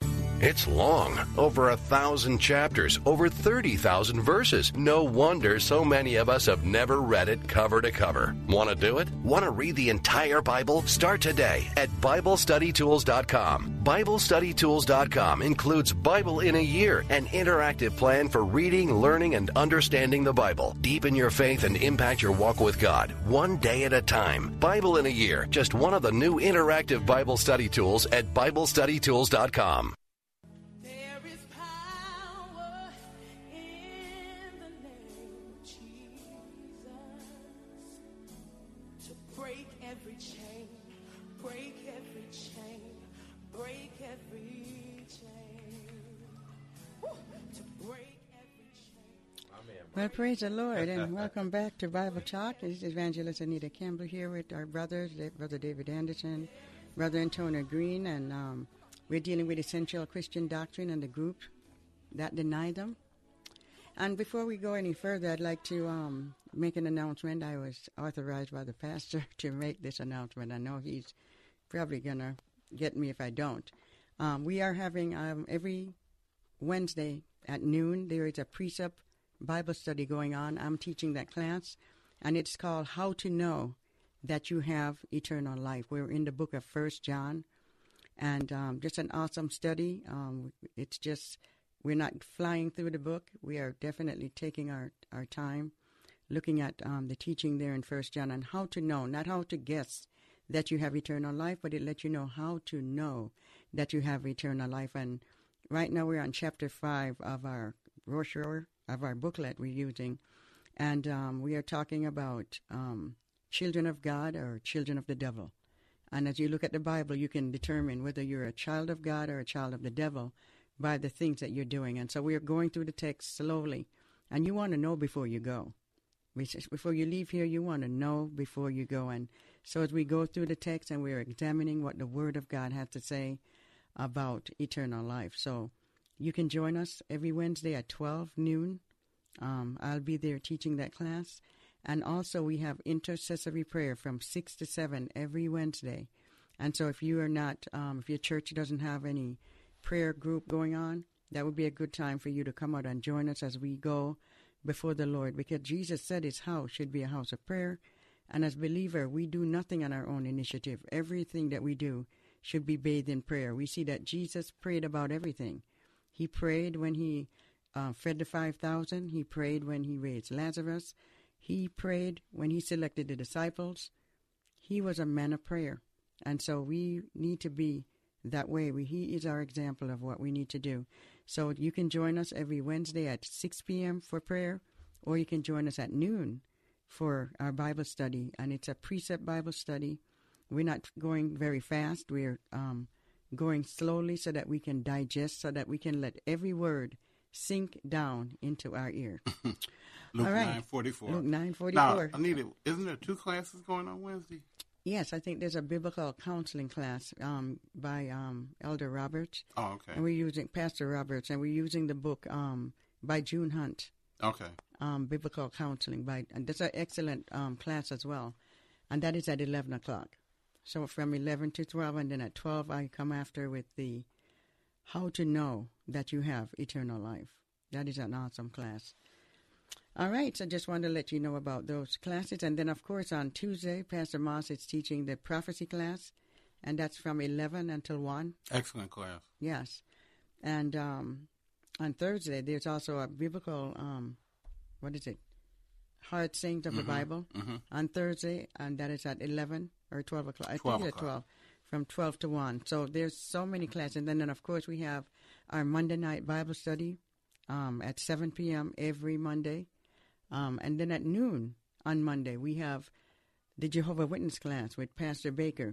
It's long, over a thousand chapters, over 30,000 verses. No wonder so many of us have never read it cover to cover. Want to do it? Want to read the entire Bible? Start today at BibleStudyTools.com. BibleStudyTools.com includes Bible in a Year, an interactive plan for reading, learning, and understanding the Bible. Deepen your faith and impact your walk with God, one day at a time. Bible in a Year, just one of the new interactive Bible study tools at BibleStudyTools.com. Well, praise the Lord, and [LAUGHS] welcome back to Bible Talk. This is Evangelist Anita Campbell here with our brothers, Brother David Anderson, Brother Antonio Green, and um, we're dealing with essential Christian doctrine and the group that deny them. And before we go any further, I'd like to um, make an announcement. I was authorized by the pastor [LAUGHS] to make this announcement. I know he's probably going to get me if I don't. Um, we are having um, every Wednesday at noon, there is a precept Bible study going on. I'm teaching that class, and it's called How to Know That You Have Eternal Life. We're in the book of First John, and um, just an awesome study. Um, it's just we're not flying through the book. We are definitely taking our, our time looking at um, the teaching there in First John and how to know, not how to guess that you have eternal life, but it lets you know how to know that you have eternal life. And right now we're on chapter five of our brochure of our booklet we're using, and um, we are talking about um, children of God or children of the devil. And as you look at the Bible, you can determine whether you're a child of God or a child of the devil by the things that you're doing. And so we are going through the text slowly. And you want to know before you go. Before you leave here, you want to know before you go. And so as we go through the text and we're examining what the Word of God has to say about eternal life. So you can join us every Wednesday at 12 noon. Um, I'll be there teaching that class. And also, we have intercessory prayer from 6 to 7 every Wednesday. And so, if you are not, um, if your church doesn't have any prayer group going on, that would be a good time for you to come out and join us as we go before the Lord because Jesus said his house should be a house of prayer. And as believer, we do nothing on our own initiative. Everything that we do should be bathed in prayer. We see that Jesus prayed about everything. He prayed when he uh, fed the 5,000. He prayed when he raised Lazarus. He prayed when he selected the disciples. He was a man of prayer. And so we need to be that way. We, he is our example of what we need to do. So you can join us every Wednesday at 6 p.m. for prayer, or you can join us at noon for our Bible study. And it's a precept Bible study. We're not going very fast. We're um, going slowly so that we can digest, so that we can let every word sink down into our ear. [LAUGHS] Luke All right. 944. Luke 944. Now, Anita, isn't there two classes going on Wednesday? Yes, I think there's a biblical counseling class um, by um, Elder Roberts. Oh, okay. And we're using Pastor Roberts, and we're using the book um, by June Hunt. Okay. Um, biblical counseling by, and that's an excellent um, class as well, and that is at eleven o'clock. So from eleven to twelve, and then at twelve I come after with the how to know that you have eternal life. That is an awesome class. All right, so just wanted to let you know about those classes. And then, of course, on Tuesday, Pastor Moss is teaching the prophecy class, and that's from 11 until 1. Excellent class. Yes. And um, on Thursday, there's also a biblical, um, what is it? Hard sayings of Mhm, the Bible mhm. on Thursday, and that is at 11 or 12 o'clock. I 12 think it's 12, from 12 to 1. So there's so many classes. And then, then, of course, we have our Monday night Bible study um, at 7 p.m. every Monday. Um, and then at noon on Monday, we have the Jehovah Witness class with Pastor Baker.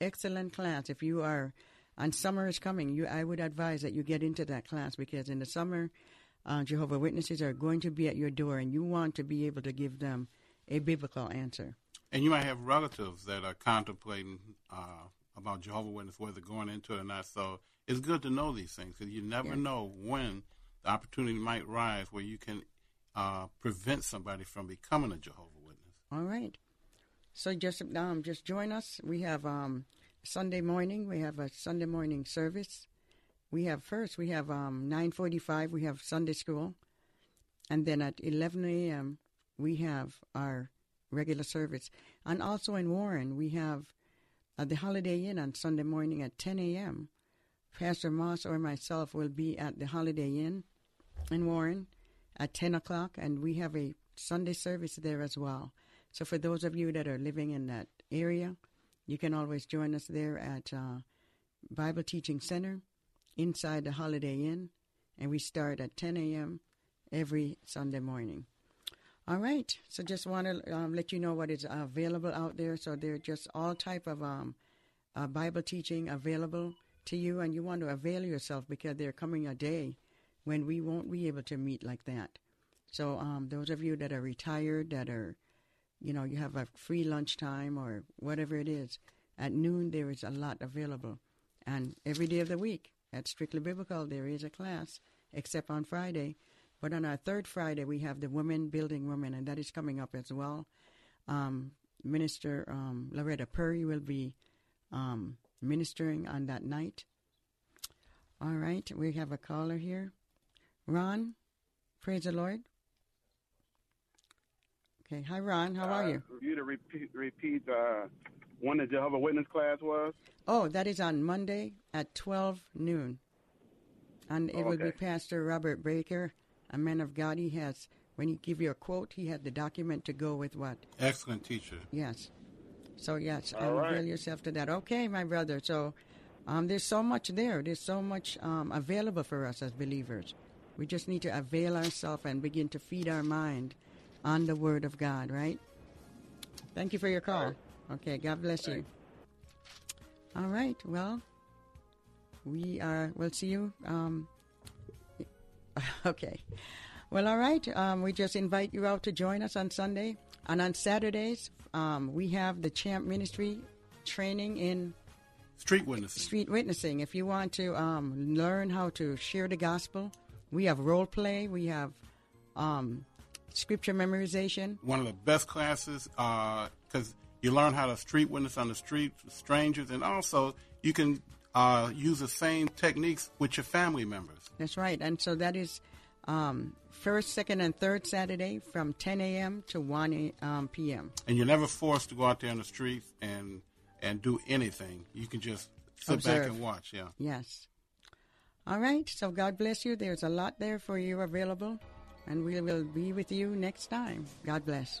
Excellent class. If you are, and summer is coming, you I would advise that you get into that class because in the summer, uh, Jehovah Witnesses are going to be at your door, and you want to be able to give them a biblical answer. And you might have relatives that are contemplating uh, about Jehovah Witness, whether going into it or not. So it's good to know these things because you never Yes. know when the opportunity might rise where you can uh, prevent somebody from becoming a Jehovah Witness. All right. So just um, just join us. We have um, Sunday morning. We have a Sunday morning service. We have first. We have um, nine forty-five. We have Sunday school, and then at eleven a.m. we have our regular service. And also in Warren, we have uh, the Holiday Inn on Sunday morning at ten a.m. Pastor Moss or myself will be at the Holiday Inn in Warren at 10 o'clock, and we have a Sunday service there as well. So, for those of you that are living in that area, you can always join us there at uh, Bible Teaching Center inside the Holiday Inn, and we start at 10 a.m. every Sunday morning. All right. So just want to um, let you know what is available out there. So there are just all type of um, uh, Bible teaching available to you, and you want to avail yourself because there coming a day when we won't be able to meet like that. So um, those of you that are retired, that are, you know, you have a free lunchtime or whatever it is, at noon there is a lot available, and every day of the week at Strictly Biblical there is a class, except on Friday but on our third Friday, we have the Women Building Women, and that is coming up as well. Um, Minister um, Loretta Perry will be um, ministering on that night. All right, we have a caller here. Ron, praise the Lord. Okay, hi Ron, how are you? Uh, you to repeat, repeat uh, when the Jehovah Witness class was? Oh, that is on Monday at 12 noon. And it Oh, will be. Pastor Robert Baker a man of God. He has, when he give you a quote, he had the document to go with what? Excellent teacher. Yes. So yes, All right. avail yourself to that. Okay, my brother. So um, there's so much there. There's so much um, available for us as believers. We just need to avail ourselves and begin to feed our mind on the Word of God. Right. Thank you for your call. Okay. God bless you. All right. Well, we are. We'll see you. Um, [LAUGHS] okay. Well, all right. Um, we just invite you out to join us on Sunday. And on Saturdays, um, we have the Champ Ministry training in Street witnessing. street witnessing. If you want to um, learn how to share the gospel, we have role play, we have um, scripture memorization. One of the best classes because you learn how to street witness on the street strangers, and also you can uh, use the same techniques with your family members. That's right. And so that is um, first, second, and third Saturday from 10 a.m. to 1 a, um, p.m. And you're never forced to go out there in the streets and and do anything. You can just sit back and watch. Yeah. Yes. All right. So God bless you. There's a lot there for you available, and we will be with you next time. God bless.